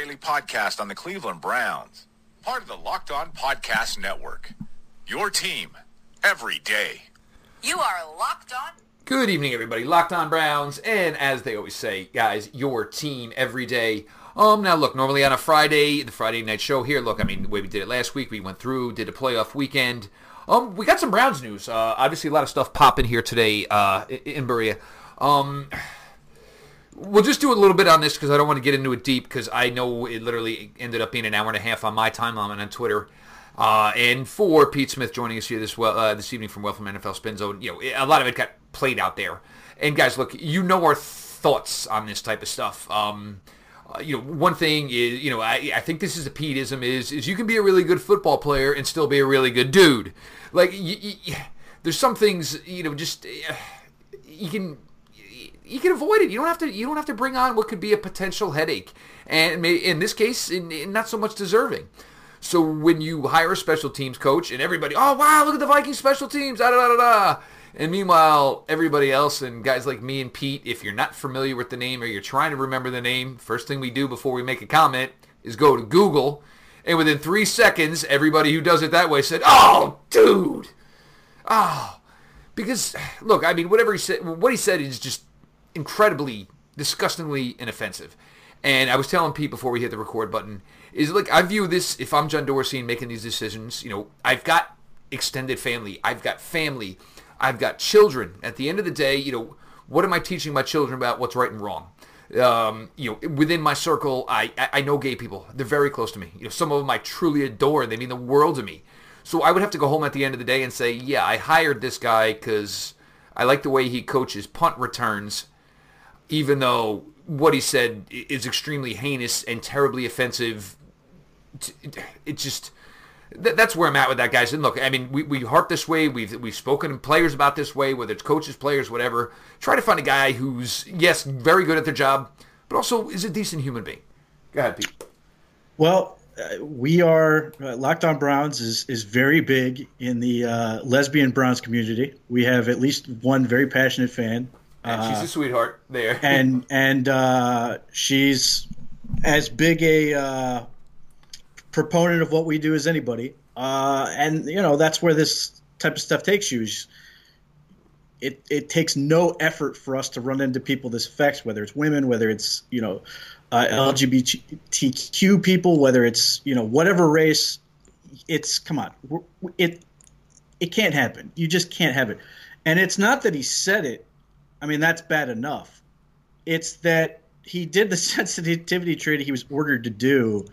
Daily podcast on the Cleveland Browns. Part of the Locked On Podcast Network. Your team every day. You are Locked On. Good evening, everybody. Locked On Browns, and as they always say, guys, your team every day. Um, now look, normally on a Friday, the Friday night show here. Look, I mean, the way we did it last week, we went through, did a playoff weekend. Um, we got some Browns news. Uh, obviously, a lot of stuff popping here today. Uh, in Berea. Um, we'll just do a little bit on this because I don't want to get into it deep because I know it literally ended up being an hour and a half on my timeline on Twitter. Uh, and for Pete Smith joining us here this well uh, this evening from Well from NFL Spin Zone, you know, a lot of it got played out there. And guys, look, you know our thoughts on this type of stuff. Um, uh, you know, one thing is, you know, I, I think this is a Peteism is is you can be a really good football player and still be a really good dude. Like, there's some things, you know, just uh, you can you can avoid it. You don't have to. You don't have to bring on what could be a potential headache, and in this case, in, in not so much deserving. So when you hire a special teams coach and everybody, oh wow, look at the Vikings special teams, da da da da. And meanwhile, everybody else and guys like me and Pete, if you're not familiar with the name or you're trying to remember the name, first thing we do before we make a comment is go to Google. And within three seconds, everybody who does it that way said, "Oh, dude, oh," because look, I mean, whatever he said, what he said is just incredibly, disgustingly inoffensive. And I was telling Pete before we hit the record button, is like I view this if I'm John Dorsey and making these decisions, you know, I've got extended family, I've got family, I've got children. At the end of the day, you know, what am I teaching my children about what's right and wrong? Um, you know, within my circle, I, I know gay people. They're very close to me. You know, some of them I truly adore. They mean the world to me. So I would have to go home at the end of the day and say, yeah, I hired this guy because I like the way he coaches punt returns even though what he said is extremely heinous and terribly offensive. It just that's where I'm at with that, guys. And look, I mean, we, we harp this way. We've we've spoken to players about this way, whether it's coaches, players, whatever. Try to find a guy who's yes, very good at their job, but also is a decent human being. Go ahead, Pete. Well, uh, we are uh, Locked On Browns is is very big in the uh, lesbian Browns community. We have at least one very passionate fan and she's a uh, sweetheart there. and and uh, she's as big a uh, proponent of what we do as anybody. Uh, and you know that's where this type of stuff takes you. It it takes no effort for us to run into people this affects, whether it's women, whether it's you know uh, LGBTQ people, whether it's you know whatever race. It's come on, it it can't happen. You just can't have it. And it's not that he said it I mean, that's bad enough. It's that he did the sensitivity training he was ordered to do,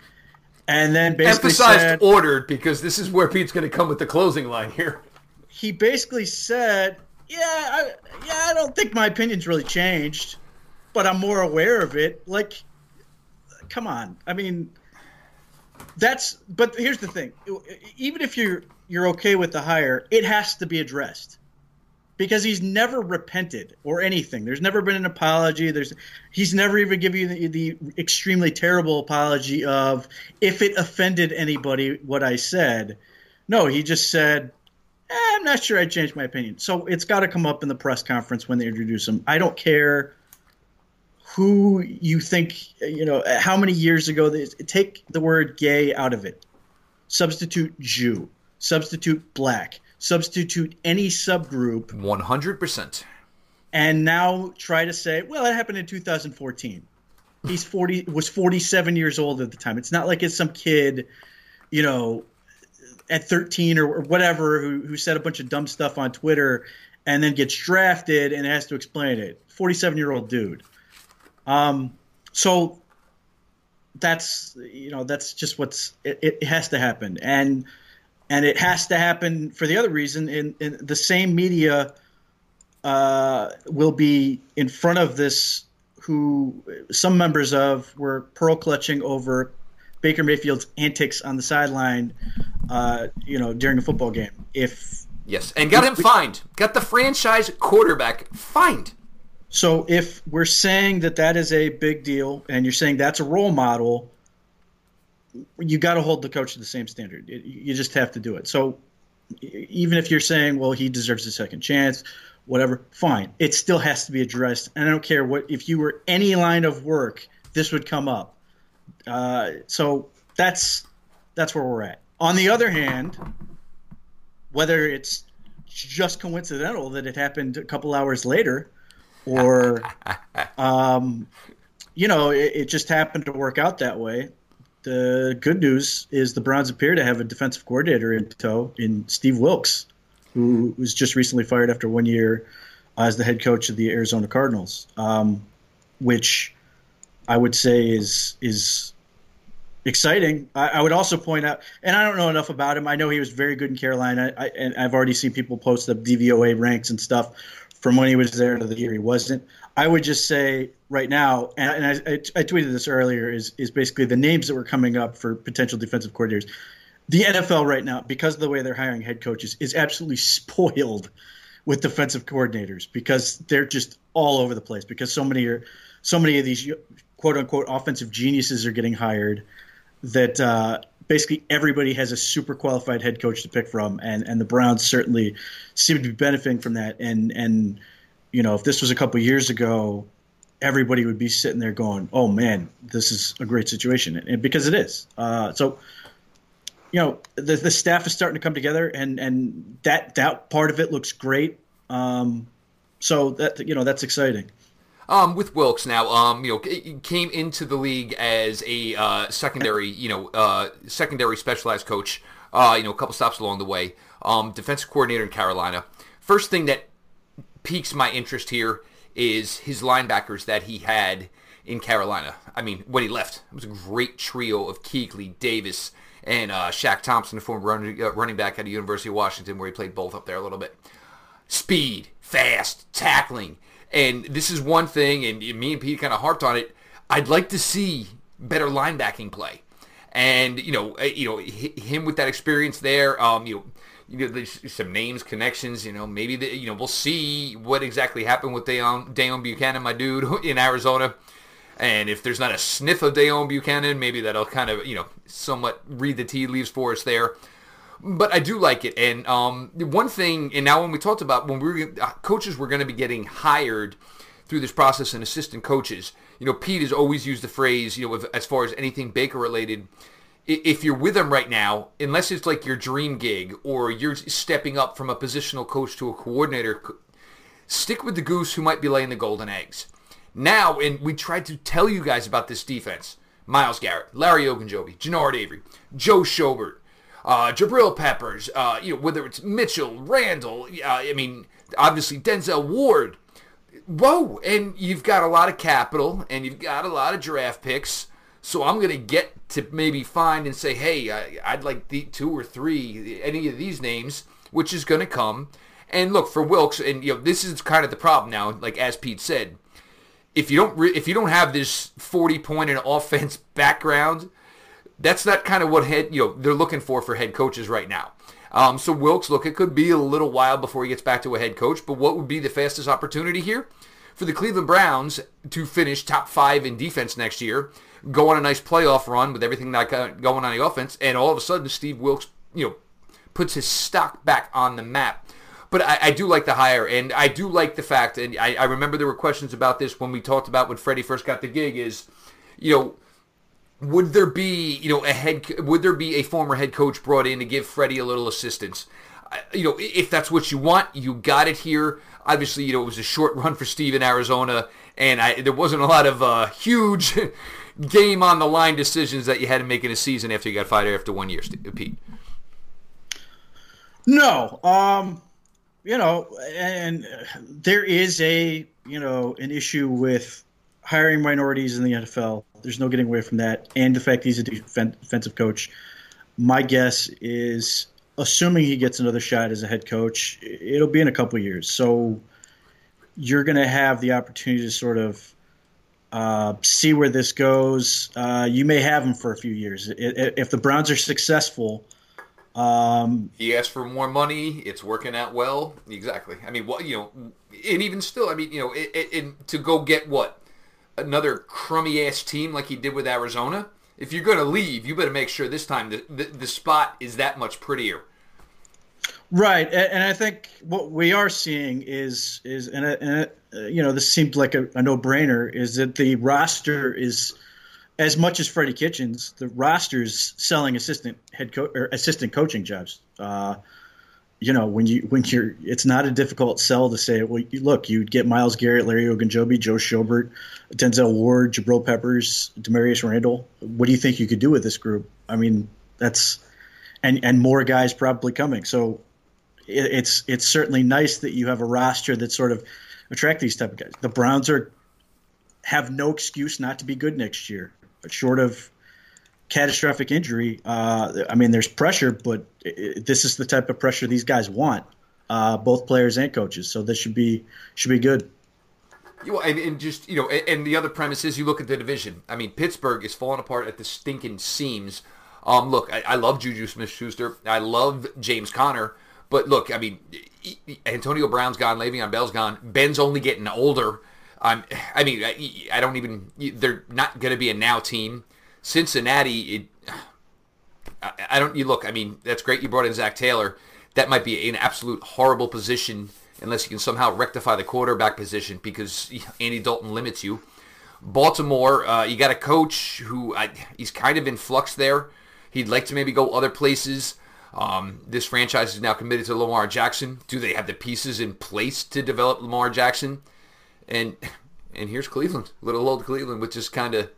and then basically emphasized said, ordered because this is where Pete's going to come with the closing line here. He basically said, "Yeah, I, yeah, I don't think my opinion's really changed, but I'm more aware of it." Like, come on. I mean, that's. But here's the thing: even if you're you're okay with the hire, it has to be addressed because he's never repented or anything. There's never been an apology. There's he's never even given you the, the, extremely terrible apology of if it offended anybody what I said. No, he just said, eh, "I'm not sure I changed my opinion." So it's got to come up in the press conference when they introduce him. I don't care who you think you know how many years ago they take the word gay out of it. Substitute Jew. Substitute black substitute any subgroup 100% and now try to say well it happened in 2014 he's 40 was 47 years old at the time. It's not like it's some kid you know at 13 or, whatever who, who said a bunch of dumb stuff on twitter and then gets drafted and has to explain it. 47 year old dude. Um so that's you know that's just what's it, it has to happen. And and it has to happen for the other reason. In, in the same media uh, will be in front of this, who some members of were pearl clutching over Baker Mayfield's antics on the sideline, uh, you know, during a football game. If yes, and got him we, fined, got the franchise quarterback fined. So if we're saying that that is a big deal, and you're saying that's a role model, you got to hold the coach to the same standard. You just have to do it. So even if you're saying, well, he deserves a second chance, whatever, fine. It still has to be addressed. And I don't care what if you were any line of work, this would come up. Uh, so that's that's where we're at. On the other hand, whether it's just coincidental that it happened a couple hours later, or um, you know, it, it, just happened to work out that way. The good news is the Browns appear to have a defensive coordinator in tow in Steve Wilks, who was just recently fired after one year as the head coach of the Arizona Cardinals, um, which I would say is is exciting. I, I, would also point out, and I don't know enough about him. I know he was very good in Carolina, I, and I've already seen people post up DVOA ranks and stuff from when he was there to the year he wasn't. I would just say right now, and, I, tweeted this earlier, is is basically the names that were coming up for potential defensive coordinators. The NFL right now, because of the way they're hiring head coaches, is absolutely spoiled with defensive coordinators because they're just all over the place. Because so many are, so many of these quote unquote offensive geniuses are getting hired that uh, basically everybody has a super qualified head coach to pick from, and and the Browns certainly seem to be benefiting from that. And and you know, if this was a couple years ago, everybody would be sitting there going, "Oh man, this is a great situation," and because it is. Uh, so you know, the the staff is starting to come together, and and that that part of it looks great. Um, so that you know, that's exciting. Um, with Wilks now, um, you know, came into the league as a uh, secondary, you know, uh, secondary specialized coach. Uh, you know, a couple stops along the way. Um, defensive coordinator in Carolina. First thing that piques my interest here is his linebackers that he had in Carolina. I mean, when he left, it was a great trio of Kuechly, Davis, and uh, Shaq Thompson, the former running, uh, running back at the University of Washington, where he played both up there a little bit. Speed, fast, tackling and this is one thing, and me and Pete kind of harped on it. I'd like to see better linebacking play, and you know, eh, you know, him with that experience there. Um, you know, you know, there's some names, connections. You know, maybe the, you know we'll see what exactly happened with Deone, Deone Bucannon, my dude, in Arizona. And if there's not a sniff of Deone Bucannon, maybe that'll kind of you know somewhat read the tea leaves for us there but I do like it. And um, one thing, and now when we talked about when we were uh, coaches were going to be getting hired through this process and assistant coaches, you know, Pete has always used the phrase, you know, as far as anything Baker related. If you're with him right now, unless it's like your dream gig or you're stepping up from a positional coach to a coordinator, stick with the goose who might be laying the golden eggs. Now, and we tried to tell you guys about this defense. Myles Garrett, Larry Ogunjobi, Genard Avery, Joe Schobert, uh, Jabril Peppers, uh, you know, whether it's Mitchell, Randall, uh, I mean, obviously Denzel Ward. Whoa, and you've got a lot of capital and you've got a lot of draft picks. So I'm going to get to maybe find and say, hey, I, would like the two or three, any of these names, which is going to come. And look for Wilks, and you know this is kind of the problem now. Like as Pete said, if you don't re- if you don't have this 40 point and offense background, that's not kind of what head you know they're looking for for head coaches right now. Um, so Wilks, look, it could be a little while before he gets back to a head coach, but what would be the fastest opportunity here for the Cleveland Browns to finish top five in defense next year, go on a nice playoff run with everything that got going on the offense, and all of a sudden Steve Wilks, you know, puts his stock back on the map. But I, I do like the hire, and I do like the fact, and I, I remember there were questions about this when we talked about when Freddie first got the gig. Is you know would there be, you know, a head? Would there be a former head coach brought in to give Freddie a little assistance? You know, if that's what you want, you got it here. Obviously, you know, it was a short run for Steve in Arizona, and I, there wasn't a lot of uh, huge game on the line decisions that you had to make in a season after you got fired after one year, Pete. No, um, you know, and there is a you know an issue with hiring minorities in the NFL. There's no getting away from that. And the fact he's a defensive coach. My guess is, assuming he gets another shot as a head coach, it'll be in a couple years. So you're going to have the opportunity to sort of uh, see where this goes. Uh, you may have him for a few years. If the Browns are successful, um, he asked for more money. It's working out well. Exactly. I mean, what you know, and even still, I mean, you know, it, it, to go get what another crummy ass team like he did with Arizona, if you're going to leave, you better make sure this time the, the, the spot is that much prettier. Right, and I think what we are seeing is is and, and uh, you know this seems like a, a no brainer is that the roster is as much as Freddie Kitchens, the roster's selling assistant head co- or assistant coaching jobs. Uh, you know, when you when you're, it's not a difficult sell to say, well, you, look, you get Myles Garrett, Larry Ogunjobi, Joe Schobert, Denzel Ward, Jabril Peppers, Damarious Randall. What do you think you could do with this group? I mean, that's and and more guys probably coming. So it, it's it's certainly nice that you have a roster that sort of attract these type of guys. The Browns are have no excuse not to be good next year, short of catastrophic injury. Uh, I mean, there's pressure, but it, this is the type of pressure these guys want, uh, both players and coaches. So this should be should be good. You and, and just you know, and, and the other premise is you look at the division. I mean, Pittsburgh is falling apart at the stinking seams. Um, look, I, I love Juju Smith-Schuster. I love James Conner. But look, I mean, Antonio Brown's gone, Le'Veon Bell's gone. Ben's only getting older. Um, I mean, I, I don't even. They're not going to be a now team. Cincinnati, it, I, I don't. You look. I mean, that's great. You brought in Zac Taylor. That might be an absolute horrible position unless you can somehow rectify the quarterback position because Andy Dalton limits you. Baltimore, uh, you got a coach who I, he's kind of in flux there. He'd like to maybe go other places. Um, this franchise is now committed to Lamar Jackson. Do they have the pieces in place to develop Lamar Jackson? And and here's Cleveland, little old Cleveland, which just kind of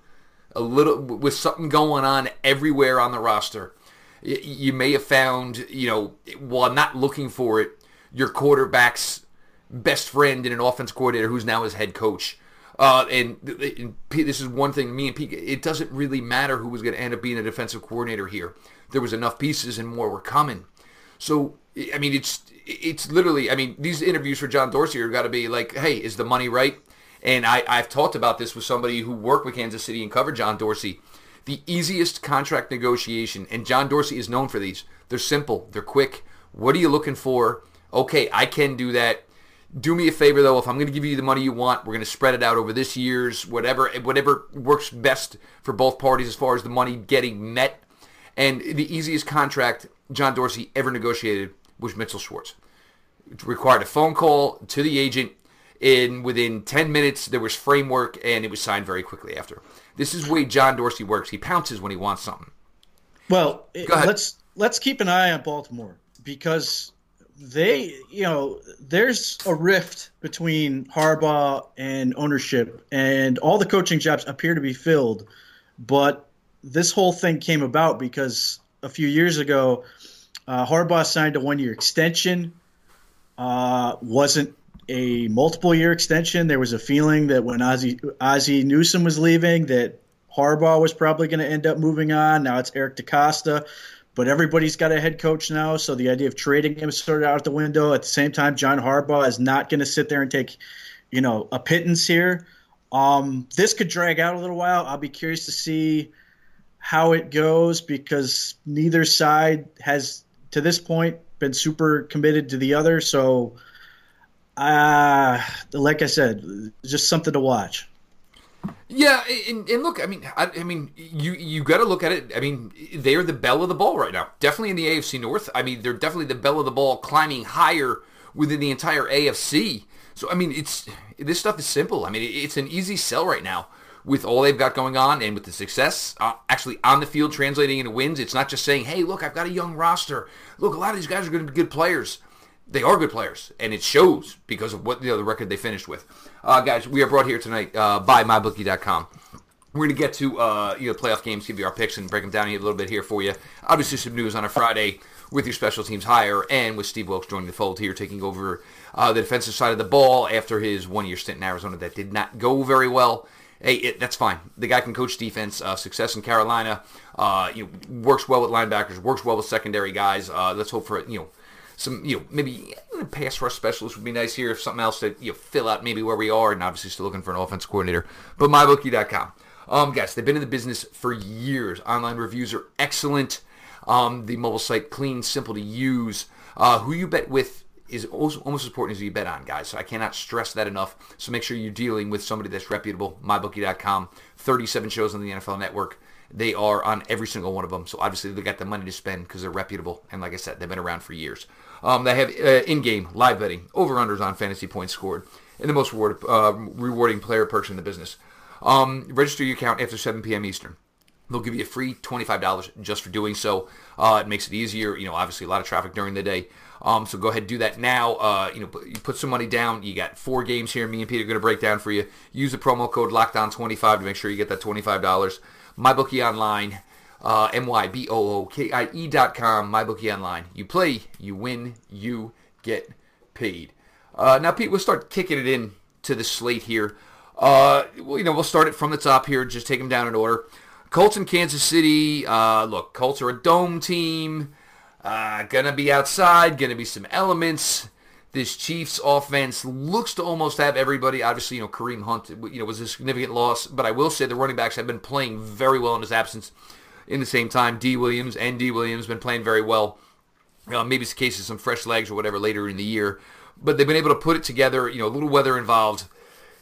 a little with something going on everywhere on the roster. You may have found, you know, while not looking for it, your quarterback's best friend in an offense coordinator who's now his head coach. Uh, and, and this is one thing, me and Pete, it doesn't really matter who was going to end up being a defensive coordinator here. There was enough pieces and more were coming. So, I mean, it's it's literally, I mean, these interviews for John Dorsey are got to be like, hey, is the money right? And I, I've talked about this with somebody who worked with Kansas City and covered John Dorsey. The easiest contract negotiation, and John Dorsey is known for these, they're simple, they're quick. What are you looking for? Okay, I can do that do me a favor though, if I'm going to give you the money you want, we're going to spread it out over this year's whatever whatever works best for both parties as far as the money getting met. And the easiest contract John Dorsey ever negotiated was Mitchell Schwartz. It required a phone call to the agent. In within 10 minutes, there was framework, and it was signed very quickly after. This is the way John Dorsey works. He pounces when he wants something. Well, let's let's keep an eye on Baltimore because they, you know, there's a rift between Harbaugh and ownership, and all the coaching jobs appear to be filled. But this whole thing came about because a few years ago, uh, Harbaugh signed a one-year extension. Uh, wasn't a multiple-year extension. There was a feeling that when Ozzie, Ozzie Newsome was leaving, that Harbaugh was probably going to end up moving on. Now it's Eric DeCosta but everybody's got a head coach now, so the idea of trading him sort of out the window. At the same time, John Harbaugh is not going to sit there and take, you know, a pittance here. Um, this could drag out a little while. I'll be curious to see how it goes because neither side has, to this point, been super committed to the other. So, uh, like I said, just something to watch. Yeah, and, and look, I mean, I, I mean, you you got to look at it. I mean, they're the belle of the ball right now. Definitely in the AFC North. I mean, they're definitely the belle of the ball, climbing higher within the entire AFC. So I mean, it's this stuff is simple. I mean, it's an easy sell right now with all they've got going on and with the success uh, actually on the field translating into wins. It's not just saying, "Hey, look, I've got a young roster. Look, a lot of these guys are going to be good players." They are good players, and it shows because of what you know, the record they finished with. Uh, guys, we are brought here tonight uh, by MyBookie.com. We're going to get to uh, you know playoff games, give you our picks, and break them down a little bit here for you. Obviously, some news on a Friday with your special teams hire and with Steve Wilks joining the fold here, taking over uh, the defensive side of the ball after his one-year stint in Arizona that did not go very well. Hey, it, that's fine. The guy can coach defense. Uh, success in Carolina. Uh, you know, works well with linebackers. Works well with secondary guys. Uh, let's hope for you know some, you know, maybe pass rush specialist would be nice here. If something else to you know, fill out maybe where we are, and obviously still looking for an offense coordinator. But mybookie.com. Um, guys, they've been in the business for years. Online reviews are excellent. Um, the mobile site clean, simple to use. Uh, who you bet with is almost as important as who you bet on, guys. So I cannot stress that enough. So make sure you're dealing with somebody that's reputable. MyBookie.com. 37 shows on the NFL Network. They are on every single one of them. So obviously they got the money to spend because they're reputable. And like I said, they've been around for years. Um, they have uh, in-game live betting, over-unders on fantasy points scored, and the most reward, uh, rewarding player perks in the business. Um, register your account after 7 p.m. Eastern. They'll give you a free $25 just for doing so. Uh, it makes it easier. You know, obviously a lot of traffic during the day. Um, so go ahead and do that now. Uh, you know, you put some money down. You got four games here. Me and Peter are going to break down for you. Use the promo code Lockdown25 to make sure you get that $25. MyBookie Online, uh, M-Y-B-O-O-K-I-E dot com, MyBookie Online. You play, you win, you get paid. Uh, now, Pete, we'll start kicking it in to the slate here. Uh, well, you know, we'll start it from the top here. Just take them down in order. Colts in Kansas City. Uh, look, Colts are a dome team. Uh, gonna be outside. Gonna be some elements. This Chiefs offense looks to almost have everybody. Obviously, you know Kareem Hunt, you know, was a significant loss, but I will say the running backs have been playing very well in his absence. In the same time, D. Williams and D. Williams been playing very well. Uh, maybe it's the case of some fresh legs or whatever later in the year, but they've been able to put it together. You know, a little weather involved.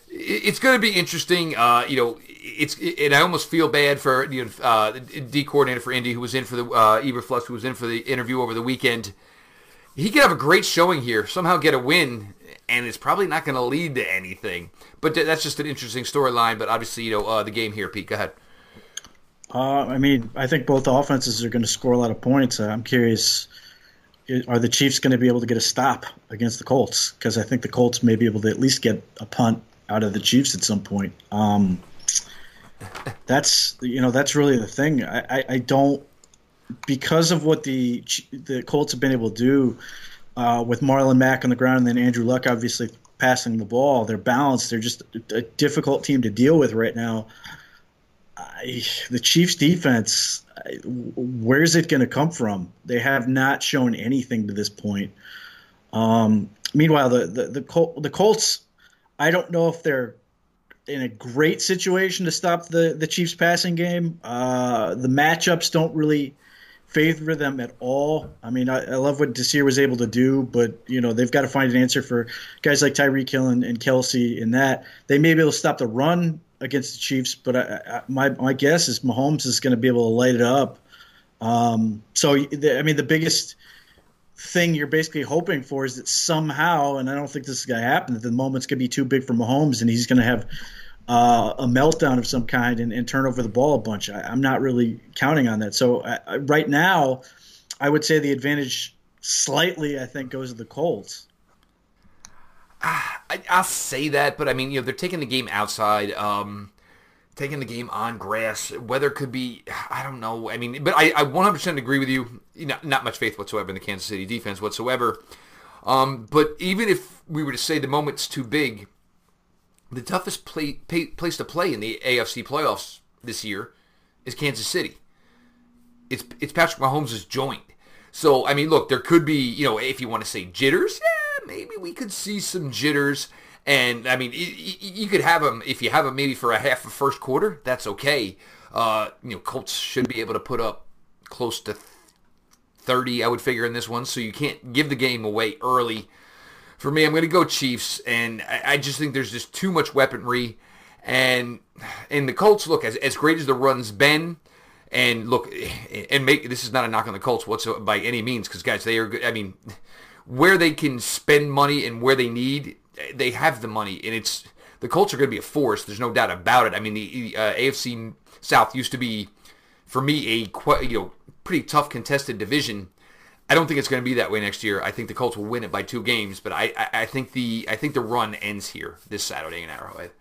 It's going to be interesting. Uh, you know, it's and I almost feel bad for you know uh, D coordinator for Indy who was in for the uh, Eberflus who was in for the interview over the weekend. He could have a great showing here, somehow get a win, and it's probably not going to lead to anything. But that's just an interesting storyline. But obviously, you know, uh, the game here, Pete. Go ahead. Uh, I mean, I think both offenses are going to score a lot of points. I'm curious, are the Chiefs going to be able to get a stop against the Colts? Because I think the Colts may be able to at least get a punt out of the Chiefs at some point. Um, that's you know that's really the thing. I, I, I, don't because of what the the Colts have been able to do uh, with Marlon Mack on the ground and then Andrew Luck obviously passing the ball. They're balanced. They're just a difficult team to deal with right now. I, the Chiefs' defense, where's it going to come from? They have not shown anything to this point. Um, meanwhile, the the the, Col- the Colts, I don't know if they're in a great situation to stop the the Chiefs passing game. Uh, the matchups don't really favor them at all. I mean, I, I, love what Desir was able to do, but you know they've got to find an answer for guys like Tyreek Hill and, and Kelce in that. They may be able to stop the run against the Chiefs, but I, I, my my guess is Mahomes is going to be able to light it up. Um, so I mean, the biggest thing you're basically hoping for is that somehow, and I don't think this is going to happen, that the moment's going to be too big for Mahomes and he's going to have uh, a meltdown of some kind and, and, turn over the ball a bunch. I, am not really counting on that. So I, right now, I would say the advantage slightly, I think, goes to the Colts. I, will say that, but I mean, you know, they're taking the game outside. Um, taking the game on grass. Weather could be, I don't know. I mean, but I, I 100% agree with you. know, not much faith whatsoever in the Kansas City defense whatsoever. Um, but even if we were to say the moment's too big, the toughest play, pay, place to play in the AFC playoffs this year is Kansas City. It's it's Patrick Mahomes' joint. So I mean, look, there could be, you know, if you want to say jitters, yeah, maybe we could see some jitters. And I mean, you could have them if you have them maybe for a half of first quarter. That's okay. Uh, you know, Colts should be able to put up close to 30, I would figure, in this one. So you can't give the game away early. For me, I'm going to go Chiefs, and I just think there's just too much weaponry. And and the Colts look as as great as the run's been. And look, and make this is not a knock on the Colts whatsoever by any means, because guys, they are. Good. I mean, where they can spend money and where they need they have the money, and it's the Colts are going to be a force. There's no doubt about it. I mean, the uh, AFC South used to be, for me, a you know pretty tough contested division. I don't think it's going to be that way next year. I think the Colts will win it by two games, but I, I, I think the I think the run ends here this Saturday in Arrowhead.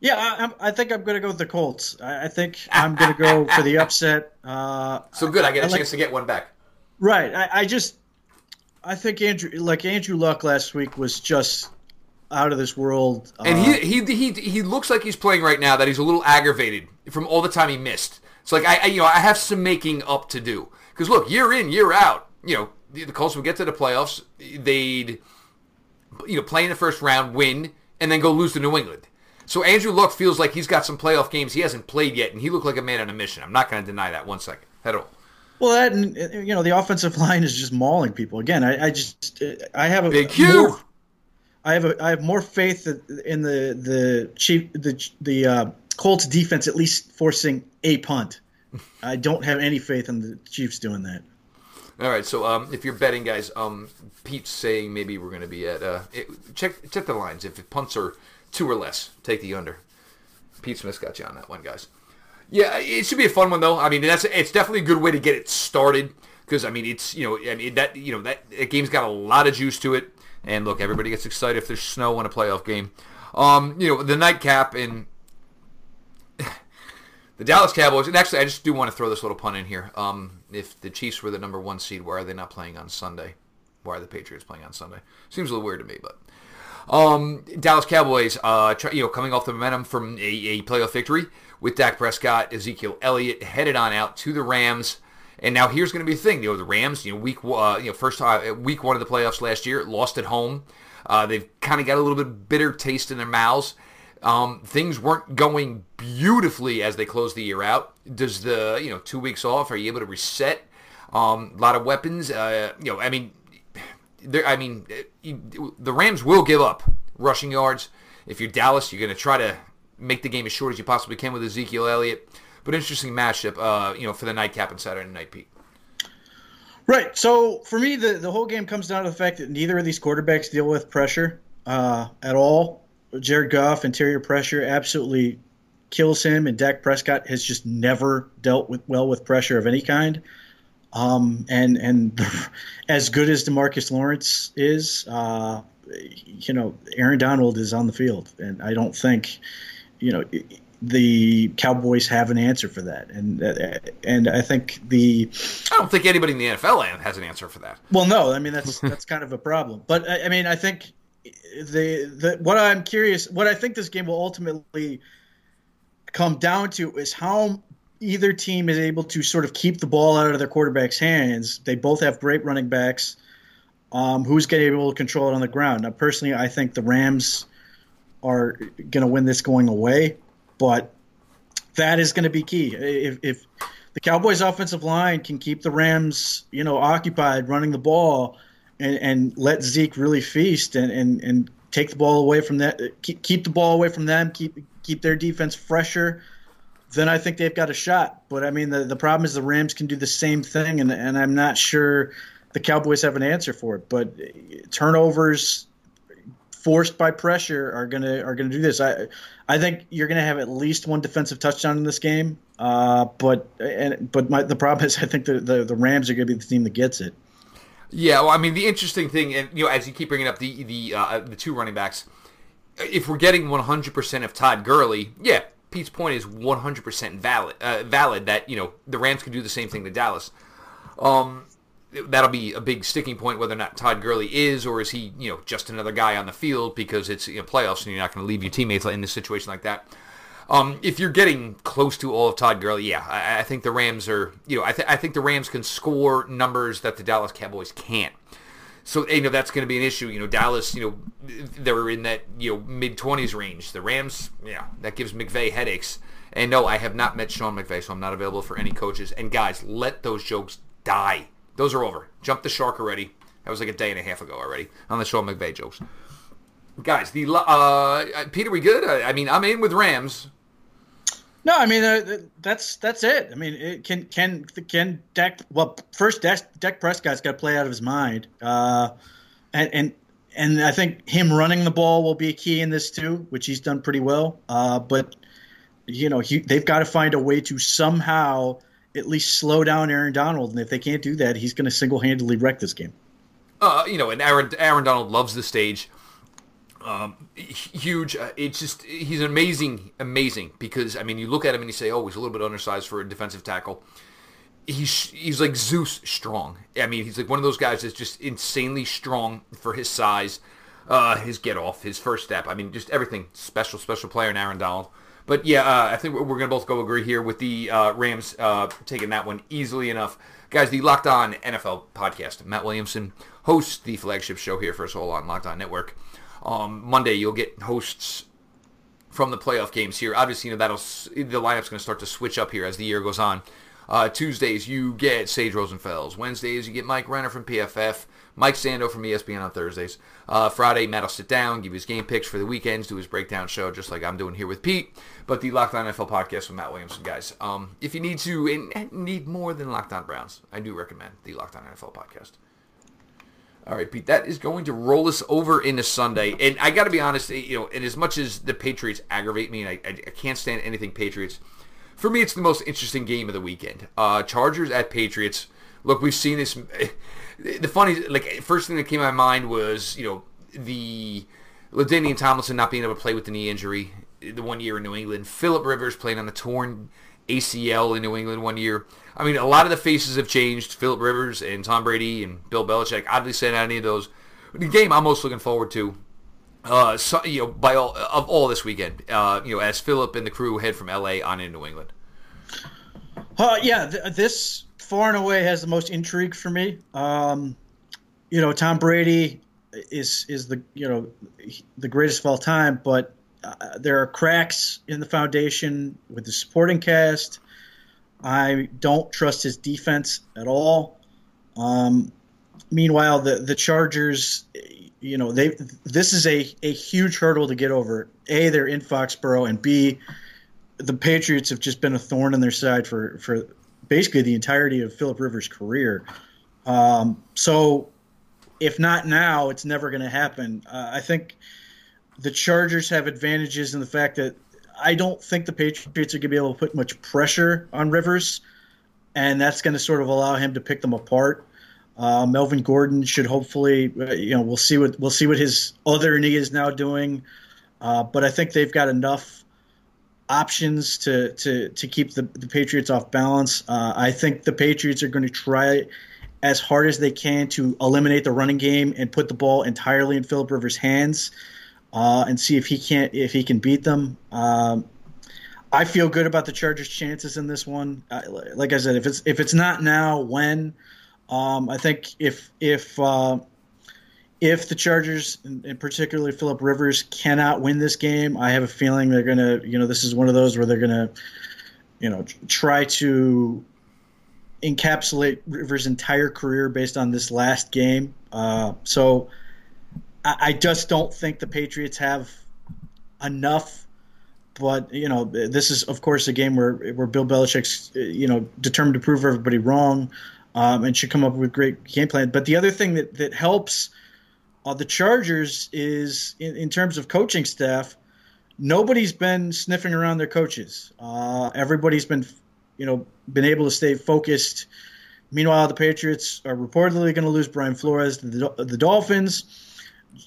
Yeah, I, I, think I'm going to go with the Colts. I, I think I'm going to go for the upset. Uh, so good, I get a chance like, to get one back. Right. I, just I think Andrew, like Andrew Luck last week, was just out of this world. And uh, he, he he he looks like he's playing right now. That he's a little aggravated from all the time he missed. It's like I, I you know I have some making up to do because look, year in year out, you know the, the Colts would get to the playoffs. They'd you know play in the first round, win, and then go lose to New England. So Andrew Luck feels like he's got some playoff games he hasn't played yet, and he looked like a man on a mission. I'm not going to deny that one second at all. Well, that and you know the offensive line is just mauling people. Again, I, I just I have a big Q. I have a I have more faith in the the chief the the uh, Colts defense at least forcing a punt. I don't have any faith in the Chiefs doing that. All right, so um, if you're betting, guys, um, Pete's saying maybe we're going to be at uh, it, check check the lines. If punts are two or less, take the under. Pete Smith's got you on that one, guys. Yeah, it should be a fun one though. I mean, that's it's definitely a good way to get it started because I mean, it's you know, I mean that you know that, that game's got a lot of juice to it. And look, everybody gets excited if there's snow in a playoff game. Um, you know, the nightcap and the Dallas Cowboys. And actually, I just do want to throw this little pun in here. Um, if the Chiefs were the number one seed, why are they not playing on Sunday? Why are the Patriots playing on Sunday? Seems a little weird to me, but um, Dallas Cowboys, uh, try, you know, coming off the momentum from a, a playoff victory with Dak Prescott, Ezekiel Elliott headed on out to the Rams. And now here's going to be the thing, you know, the Rams, you know, week, uh, you know, first uh, week one of the playoffs last year, lost at home. Uh, they've kind of got a little bit bitter taste in their mouths. Um, things weren't going beautifully as they closed the year out. Does the you know two weeks off? Are you able to reset? Um, a lot of weapons. Uh, you know, I mean, there. I mean, the Rams will give up rushing yards. If you're Dallas, you're going to try to make the game as short as you possibly can with Ezekiel Elliott. But interesting matchup, uh, you know, for the nightcap and Saturday night, Pete. Right. So for me, the, the whole game comes down to the fact that neither of these quarterbacks deal with pressure uh, at all. Jared Goff, interior pressure absolutely kills him, and Dak Prescott has just never dealt with well with pressure of any kind. Um, and and as good as Demarcus Lawrence is, uh, you know, Aaron Donald is on the field, and I don't think, you know, the Cowboys have an answer for that, and uh, and I think the I don't think anybody in the NFL has an answer for that. Well, no, I mean that's that's kind of a problem, but I, I mean I think the the what I'm curious, what I think this game will ultimately come down to is how either team is able to sort of keep the ball out of their quarterback's hands. They both have great running backs. Um, who's going to be able to control it on the ground? Now, personally, I think the Rams are going to win this going away, but that is going to be key. If, if the Cowboys' offensive line can keep the Rams, you know, occupied running the ball and, and let Zeke really feast and, and, and take the ball away from that, keep, keep the ball away from them, keep keep their defense fresher then I think they've got a shot. But I mean, the, the problem is the Rams can do the same thing, and, and I'm not sure the Cowboys have an answer for it. But turnovers forced by pressure are gonna are gonna do this. I I think you're gonna have at least one defensive touchdown in this game. Uh, but and but my, the problem is I think the, the, the Rams are gonna be the team that gets it. Yeah, well, I mean, the interesting thing, and you know, as you keep bringing up the the uh, the two running backs, if we're getting 100% of Todd Gurley, yeah, Pete's point is 100% valid. Uh, valid that you know the Rams can do the same thing to Dallas. Um, that'll be a big sticking point whether or not Todd Gurley is or is he you know just another guy on the field because it's you know, playoffs and you're not going to leave your teammates in a situation like that. Um, if you're getting close to all of Todd Gurley, yeah, I, I think the Rams are you know I, th- I think the Rams can score numbers that the Dallas Cowboys can't. So you know that's going to be an issue. You know Dallas, you know they're in that you know mid twenties range. The Rams, yeah, that gives McVay headaches. And no, I have not met Sean McVay, so I'm not available for any coaches. And guys, let those jokes die. Those are over. Jump the shark already. That was like a day and a half ago already on the Sean McVay jokes. Guys, the uh, Peter, we good? I, I mean, I'm in with Rams. No, I mean uh, that's that's it. I mean, it can can can Dak well first Dak, Dak Prescott's got to play out of his mind, uh, and and and I think him running the ball will be a key in this too, which he's done pretty well. Uh, but you know, he, they've got to find a way to somehow at least slow down Aaron Donald, and if they can't do that, he's going to single handedly wreck this game. Uh, you know, and Aaron Aaron Donald loves the stage. Um, huge. Uh, it's just he's amazing, amazing because I mean, you look at him and you say, oh, he's a little bit undersized for a defensive tackle. He's he's like Zeus strong. I mean, he's like one of those guys that's just insanely strong for his size, uh, his get off, his first step. I mean, just everything. Special, special player in Aaron Donald. But yeah, uh, I think we're, going to both go agree here with the uh, Rams uh, taking that one easily enough. Guys, the Locked On NFL podcast. Matt Williamson hosts the flagship show here for us all on Locked On Network. Um, Monday, you'll get hosts from the playoff games here. Obviously, you know that'll the lineup's going to start to switch up here as the year goes on. Uh, Tuesdays, you get Sage Rosenfels. Wednesdays, you get Mike Renner from PFF. Mike Sando from ESPN on Thursdays. Uh, Friday, Matt will sit down, give his game picks for the weekends, do his breakdown show, just like I'm doing here with Pete. But the Locked On NFL podcast with Matt Williamson, guys. Um, if you need to and need more than Locked On Browns, I do recommend the Locked On NFL podcast. All right, Pete, that is going to roll us over into Sunday. And I got to be honest, you know, and as much as the Patriots aggravate me, and I, I, I can't stand anything Patriots, for me, it's the most interesting game of the weekend. Uh, Chargers at Patriots. Look, we've seen this. The funny, like, first thing that came to my mind was, you know, the LaDainian Tomlinson not being able to play with the knee injury the one year in New England. Philip Rivers playing on the torn ACL in New England one year. I mean, a lot of the faces have changed. Philip Rivers and Tom Brady and Bill Belichick. Oddly said, any of those. The game I'm most looking forward to, uh, so, you know, by all of all this weekend, uh, you know, as Philip and the crew head from LA on in New England. Uh, yeah, th- this far and away has the most intrigue for me. Um, you know, Tom Brady is is the you know the greatest of all time, but uh, there are cracks in the foundation with the supporting cast. I don't trust his defense at all. Um, meanwhile, the the Chargers, you know, they this is a a huge hurdle to get over. A, they're in Foxborough, and B, the Patriots have just been a thorn in their side for for basically the entirety of Philip Rivers' career. Um, so, if not now, it's never going to happen. Uh, I think the Chargers have advantages in the fact that I don't think the Patriots are going to be able to put much pressure on Rivers, and that's going to sort of allow him to pick them apart. Uh, Melvin Gordon should hopefully, you know, we'll see what we'll see what his other knee is now doing, uh, but I think they've got enough options to to to keep the, the Patriots off balance. Uh, I think the Patriots are going to try as hard as they can to eliminate the running game and put the ball entirely in Philip Rivers' hands uh, and see if he can't if he can beat them. Um, I feel good about the Chargers' chances in this one. Like I said, if it's if it's not now, when? Um, I think if if uh, if the Chargers, and particularly Philip Rivers, cannot win this game, I have a feeling they're gonna. You know, this is one of those where they're gonna, you know, try to encapsulate Rivers' entire career based on this last game. Uh, so I just don't think the Patriots have enough. But you know, this is of course a game where where Bill Belichick's you know determined to prove everybody wrong, um, and should come up with great game plan. But the other thing that that helps uh, the Chargers is in, in, terms of coaching staff. Nobody's been sniffing around their coaches. Uh, everybody's been, you know, been able to stay focused. Meanwhile, the Patriots are reportedly going to lose Brian Flores to the, the Dolphins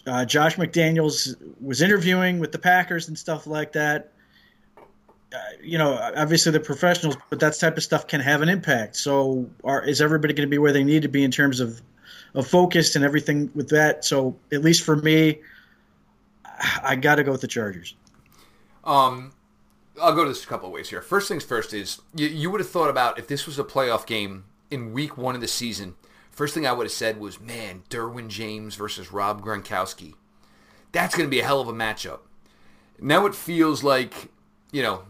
uh, Josh McDaniels was interviewing with the Packers and stuff like that. Uh, you know, obviously they're professionals, but that type of stuff can have an impact. So, are, is everybody going to be where they need to be in terms of of focus and everything with that? So, at least for me, I got to go with the Chargers. Um, I'll go to this a couple of ways here. First things first is you, you would have thought about if this was a playoff game in week one of the season First thing I would have said was, man, Derwin James versus Rob Gronkowski. That's going to be a hell of a matchup. Now it feels like, you know,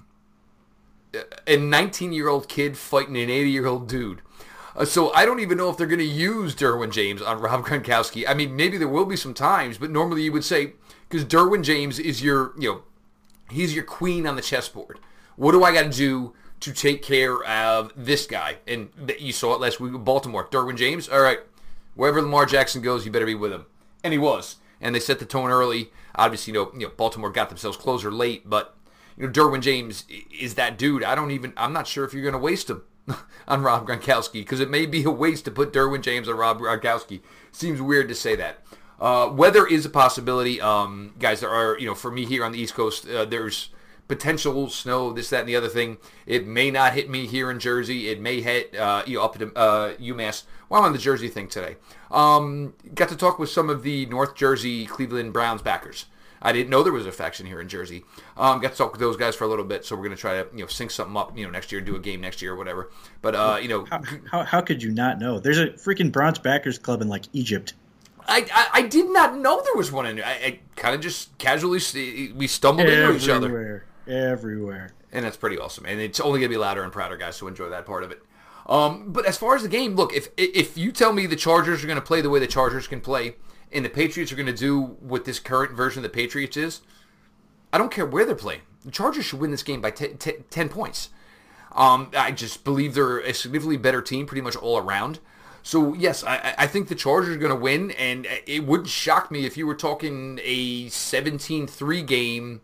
a 19 year old kid fighting an 80 year old dude. Uh, so I don't even know if they're going to use Derwin James on Rob Gronkowski. I mean, maybe there will be some times, but normally you would say because Derwin James is your, you know, he's your queen on the chessboard. What do I got to do to take care of this guy. And you saw it last week with Baltimore. Derwin James, all right, wherever Lamar Jackson goes, you better be with him. And he was. And they set the tone early. Obviously, you know, you know Baltimore got themselves closer late, but you know, Derwin James is that dude. I don't even, I'm not sure if you're going to waste him on Rob Gronkowski because it may be a waste to put Derwin James on Rob Gronkowski. Seems weird to say that. Uh, weather is a possibility. Um, guys, there are, you know, for me here on the East Coast, uh, there's potential snow, this, that, and the other thing. It may not hit me here in Jersey. It may hit uh, you know, up at uh, UMass. Well, I'm on the Jersey thing today. Um, got to talk with some of the North Jersey Cleveland Browns backers. I didn't know there was a faction here in Jersey. Um, got to talk with those guys for a little bit, so we're going to try to you know sync something up you know next year, do a game next year or whatever. But uh, you know, how, how, how could you not know? There's a freaking Browns backers club in like Egypt. I, I, I did not know there was one in. I, I kind of just casually we stumbled Everywhere. into each other everywhere. And that's pretty awesome. And it's only going to be louder and prouder, guys, so enjoy that part of it. Um, but as far as the game, look, if if you tell me the Chargers are going to play the way the Chargers can play, and the Patriots are going to do what this current version of the Patriots is, I don't care where they're playing. The Chargers should win this game by t- t- 10 points. Um, I just believe they're a significantly better team pretty much all around. So yes, I, I think the Chargers are going to win, and it wouldn't shock me if you were talking a 17-3 game,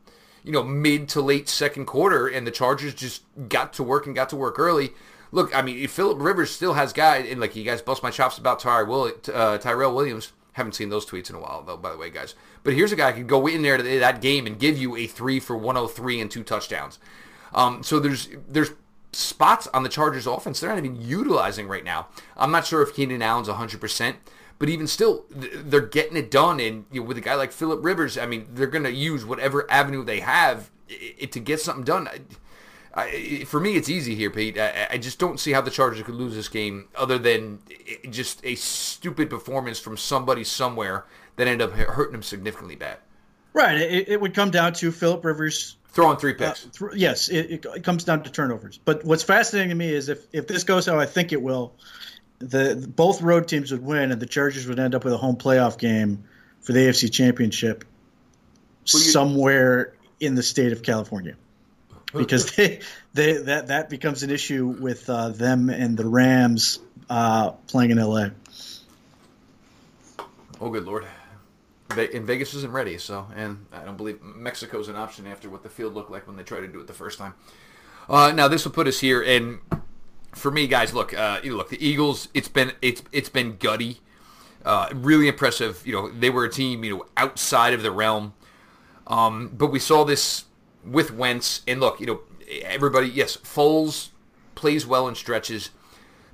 you know, mid to late second quarter, and the Chargers just got to work and got to work early. Look, I mean, Philip Rivers still has guys, and like you guys bust my chops about Ty Will, uh, Tyrell Williams. Haven't seen those tweets in a while, though, by the way, guys. But here's a guy who could go in there to that game and give you a three for 103 and two touchdowns. Um, so there's there's spots on the Chargers offense they're not even utilizing right now. I'm not sure if Keenan Allen's 100%, but even still, they're getting it done. And you know, with a guy like Philip Rivers, I mean, they're going to use whatever avenue they have to get something done. I, for me, it's easy here, Pete. I, I, just don't see how the Chargers could lose this game other than just a stupid performance from somebody somewhere that ended up hurting them significantly bad. Right. It, it would come down to Philip Rivers Throwing three picks. Uh, th- yes, it, it, comes down to turnovers. But what's fascinating to me is if, if this goes how I think it will, the, both road teams would win, and the Chargers would end up with a home playoff game for the AFC Championship you, somewhere in the state of California, because they, they that that becomes an issue with uh, them and the Rams uh, playing in LA. Oh, good lord! and Vegas isn't ready. So, and I don't believe Mexico's an option after what the field looked like when they tried to do it the first time. Uh, now this will put us here, and for me, guys, look, uh, you look, the Eagles. It's been it's it's been gutty, uh, really impressive. You know, they were a team, you know, outside of the realm. Um, but we saw this with Wentz, and look, you know, everybody, yes, Foles plays well in stretches,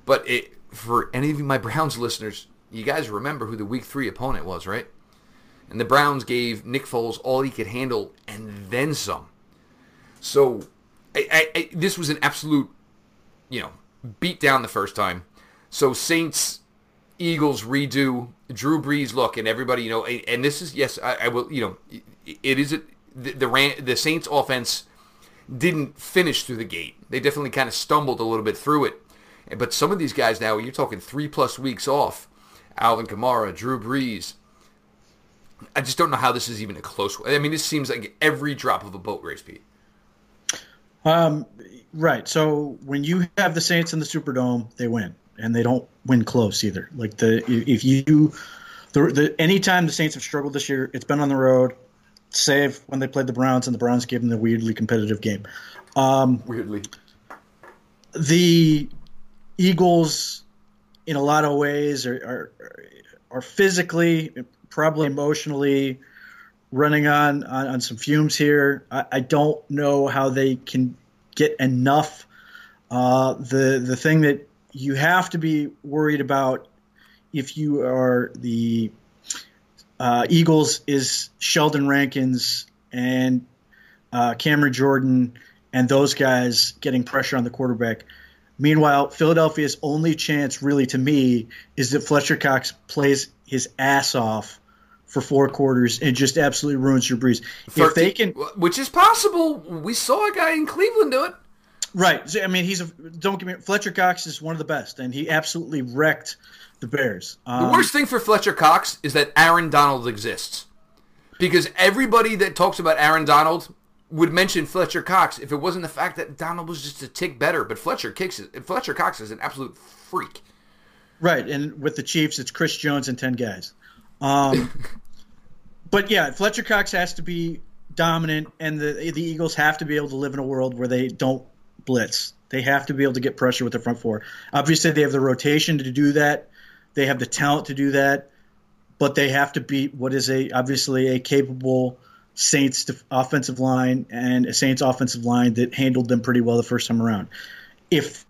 but it, for any of my Browns listeners, you guys remember who the Week Three opponent was, right? And the Browns gave Nick Foles all he could handle and then some. So I, I, I, this was an absolute, you know, beat down the first time. So Saints, Eagles redo. Drew Brees look and everybody, you know, and this is yes, I, will, you know, it is a, the the, the Saints offense didn't finish through the gate. They definitely kind of stumbled a little bit through it. But some of these guys now, you're talking three plus weeks off. Alvin Kamara, Drew Brees, I just don't know how this is even a close. one. I mean, this seems like every drop of a boat race, Pete. Um, right. So when you have the Saints in the Superdome, they win, and they don't win close either. Like the if you the, the anytime the Saints have struggled this year, it's been on the road, save when they played the Browns, and the Browns gave them the weirdly competitive game. Um, weirdly, the Eagles, in a lot of ways, are, are are physically probably emotionally running on, on, on some fumes here. I, I, don't know how they can get enough. Uh, the the thing that you have to be worried about if you are the uh, Eagles is Sheldon Rankins and uh, Cameron Jordan and those guys getting pressure on the quarterback. Meanwhile, Philadelphia's only chance, really, to me, is that Fletcher Cox plays his ass off for four quarters and just absolutely ruins Drew Brees. 13, if they can, which is possible, we saw a guy in Cleveland do it. Right. I mean, he's a don't get me. Fletcher Cox is one of the best, and he absolutely wrecked the Bears. Um, the worst thing for Fletcher Cox is that Aaron Donald exists, because everybody that talks about Aaron Donald would mention Fletcher Cox if it wasn't the fact that Donald was just a tick better. But Fletcher kicks it. Fletcher Cox is an absolute freak. Right, and with the Chiefs, it's Chris Jones and ten guys. Um, but yeah, Fletcher Cox has to be dominant, and the the Eagles have to be able to live in a world where they don't blitz. They have to be able to get pressure with the front four. Obviously, they have the rotation to do that. They have the talent to do that, but they have to beat what is a obviously a capable Saints offensive line and a Saints offensive line that handled them pretty well the first time around. If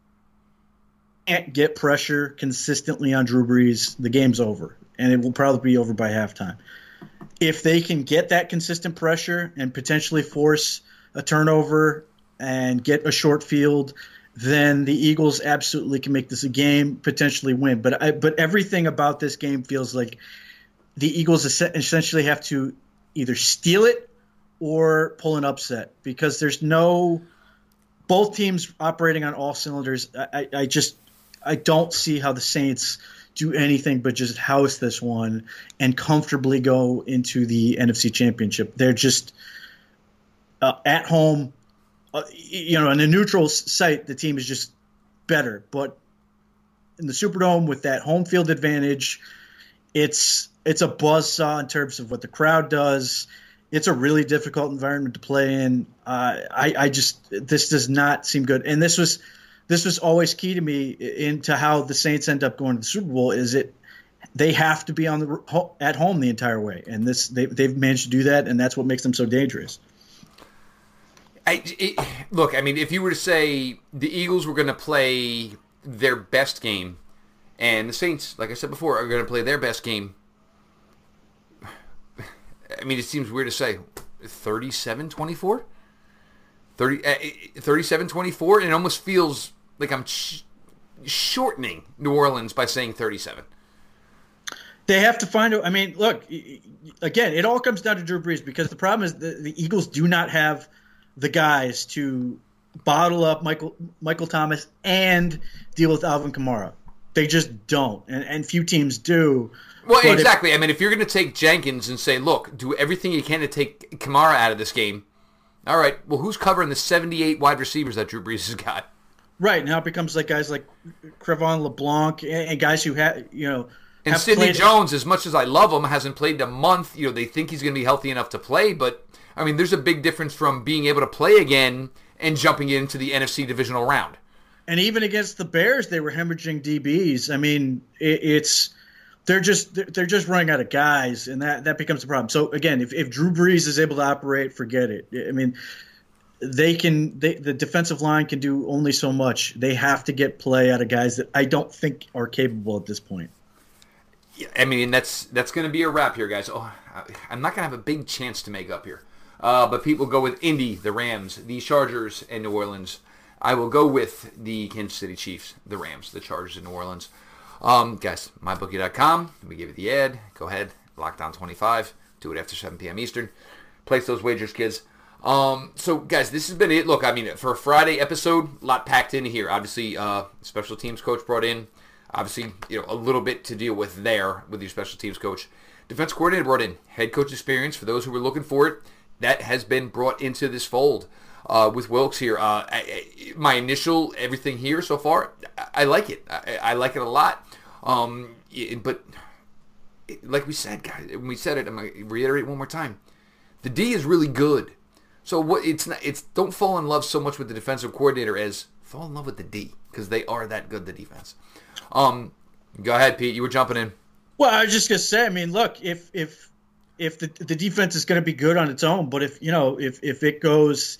can't get pressure consistently on Drew Brees, the game's over, and it will probably be over by halftime if they can get that consistent pressure and potentially force a turnover and get a short field, then the Eagles absolutely can make this a game, potentially win. But I, but everything about this game feels like the Eagles essentially have to either steal it or pull an upset because there's no both teams operating on all cylinders. I, I just I don't see how the Saints do anything but just house this one and comfortably go into the NFC Championship. They're just uh, at home, uh, you know, in a neutral site, the team is just better. But in the Superdome with that home field advantage. It's it's a buzz saw in terms of what the crowd does. It's a really difficult environment to play in. Uh, I, I just this does not seem good, and this was this was always key to me into how the Saints end up going to the Super Bowl. Is it they have to be on the at home the entire way, and this they, they've managed to do that, and that's what makes them so dangerous. I, it, look, I mean, if you were to say the Eagles were going to play their best game, and the Saints, like I said before, are going to play their best game. I mean, it seems weird to say 37 24? 30, uh, 37 24? And it almost feels like I'm sh- shortening New Orleans by saying 37. They have to find. I mean, look, again, it all comes down to Drew Brees because the problem is the, the Eagles do not have the guys to bottle up Michael Michael Thomas and deal with Alvin Kamara. They just don't, and, and few teams do. Well, exactly. If, I mean, if you're going to take Jenkins and say, "Look, do everything you can to take Kamara out of this game," all right. Well, who's covering the 78 wide receivers that Drew Brees has got? Right now, it becomes like guys like Cre'Von LeBlanc and, guys who have you know. And Sidney Jones, as much as I love him, hasn't played in a month. You know, they think he's going to be healthy enough to play, but I mean, there's a big difference from being able to play again and jumping into the NFC divisional round. And even against the Bears, they were hemorrhaging DBs. I mean, it, it's they're just they're just running out of guys, and that that becomes a problem. So again, if, if Drew Brees is able to operate, forget it. I mean, they can they, the defensive line can do only so much. They have to get play out of guys that I don't think are capable at this point. Yeah, I mean that's that's going to be a wrap here, guys. Oh, I'm not going to have a big chance to make up here. Uh, but people go with Indy, the Rams, the Chargers, and New Orleans. I will go with the Kansas City Chiefs, the Rams, the Chargers, and New Orleans. Um, guys, mybookie.com. Me give you the ad. Go ahead, lockdown 25. Do it after 7 p.m. Eastern. Place those wagers, kids. Um, so, guys, this has been it. Look, I mean, for a Friday episode, a lot packed in here. Obviously, uh, special teams coach brought in. Obviously, you know, a little bit to deal with there with your special teams coach. Defense coordinator brought in head coach experience for those who were looking for it that has been brought into this fold uh, with Wilks here. Uh, I, my initial everything here so far, I, I like it. I, I, like it a lot. Um, but like we said, guys, when we said it, I'm gonna reiterate one more time. The D is really good. So what? It's not. It's don't fall in love so much with the defensive coordinator as fall in love with the D because they are that good. The defense. Um, go ahead, Pete. You were jumping in. Well, I was just gonna say. I mean, look, if if if the the defense is going to be good on its own, but if you know if if it goes,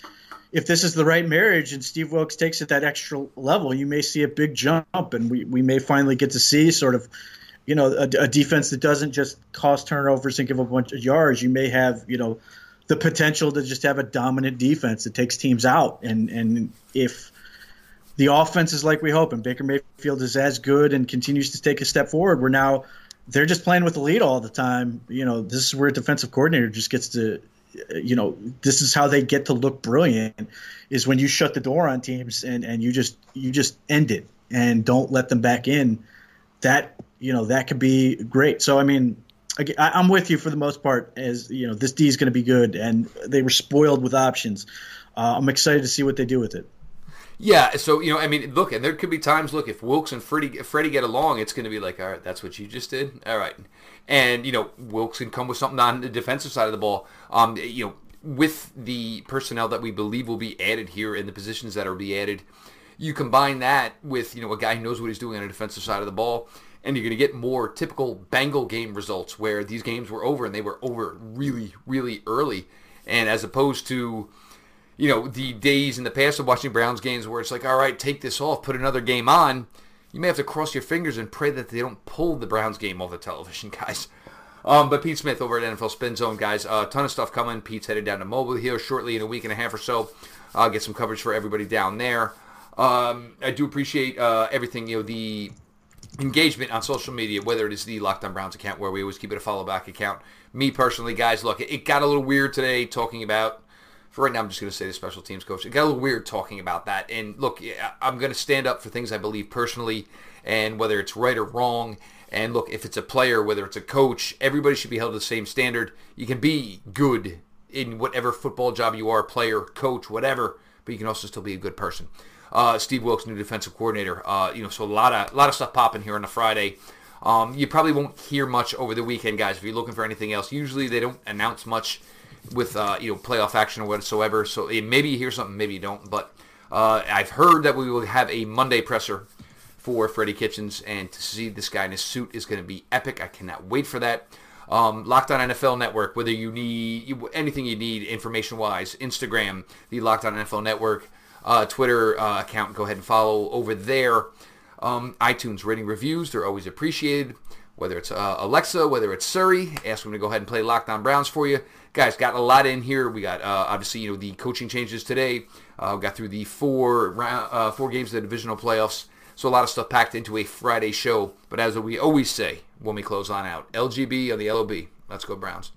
if this is the right marriage and Steve Wilks takes it that extra level, you may see a big jump, and we we may finally get to see sort of. You know, a, a defense that doesn't just cause turnovers and give a bunch of yards. You may have, you know, the potential to just have a dominant defense that takes teams out. And and if the offense is like we hope, and Baker Mayfield is as good and continues to take a step forward, we're now they're just playing with the lead all the time. You know, this is where a defensive coordinator just gets to, you know, this is how they get to look brilliant is when you shut the door on teams and, and you just you just end it and don't let them back in. That you know that could be great. So I mean, I, I'm with you for the most part. As you know, this D is going to be good, and they were spoiled with options. Uh, I'm excited to see what they do with it. Yeah, so you know, I mean, look, and there could be times. Look, if Wilks and Freddie, Freddie get along, it's going to be like, all right, that's what you just did. All right, and you know, Wilks can come with something on the defensive side of the ball. Um, you know, with the personnel that we believe will be added here and the positions that are be added, you combine that with you know a guy who knows what he's doing on the defensive side of the ball, and you're going to get more typical Bengal game results where these games were over and they were over really, really early, and as opposed to you know, the days in the past of watching Browns games where it's like, all right, take this off, put another game on. You may have to cross your fingers and pray that they don't pull the Browns game off the television, guys. Um, but Pete Smith over at NFL Spin Zone, guys, a uh, ton of stuff coming. Pete's headed down to Mobile here shortly in a week and a half or so. I'll get some coverage for everybody down there. Um, I do appreciate uh, everything, you know, the engagement on social media, whether it is the Locked On Browns account where we always keep it a follow back account. Me personally, guys, look, it got a little weird today talking about for right now, I'm just going to say the special teams coach. It got a little weird talking about that. And look, I'm going to stand up for things I believe personally, and whether it's right or wrong. And look, if it's a player, whether it's a coach, everybody should be held to the same standard. You can be good in whatever football job you are, player, coach, whatever, but you can also still be a good person. Uh, Steve Wilks, new defensive coordinator. Uh, you know, so a lot of a lot of stuff popping here on a Friday. Um, you probably won't hear much over the weekend, guys. If you're looking for anything else, usually they don't announce much with uh, you know playoff action or whatsoever. So eh, maybe you hear something, maybe you don't. But uh, I've heard that we will have a Monday presser for Freddie Kitchens, and to see this guy in his suit is going to be epic. I cannot wait for that. Um, Locked On NFL Network, whether you need you, anything you need information wise, Instagram, the Locked On NFL Network, uh, Twitter uh, account, go ahead and follow over there. Um, iTunes rating reviews, they're always appreciated. Whether it's uh, Alexa, whether it's Siri, ask them to go ahead and play Locked On Browns for you. Guys, got a lot in here. We got uh, obviously you know the coaching changes today. Uh, got through the four round, uh, four games of the divisional playoffs. So a lot of stuff packed into a Friday show. But as we always say when we close on out, LGB on the LOB. Let's go Browns.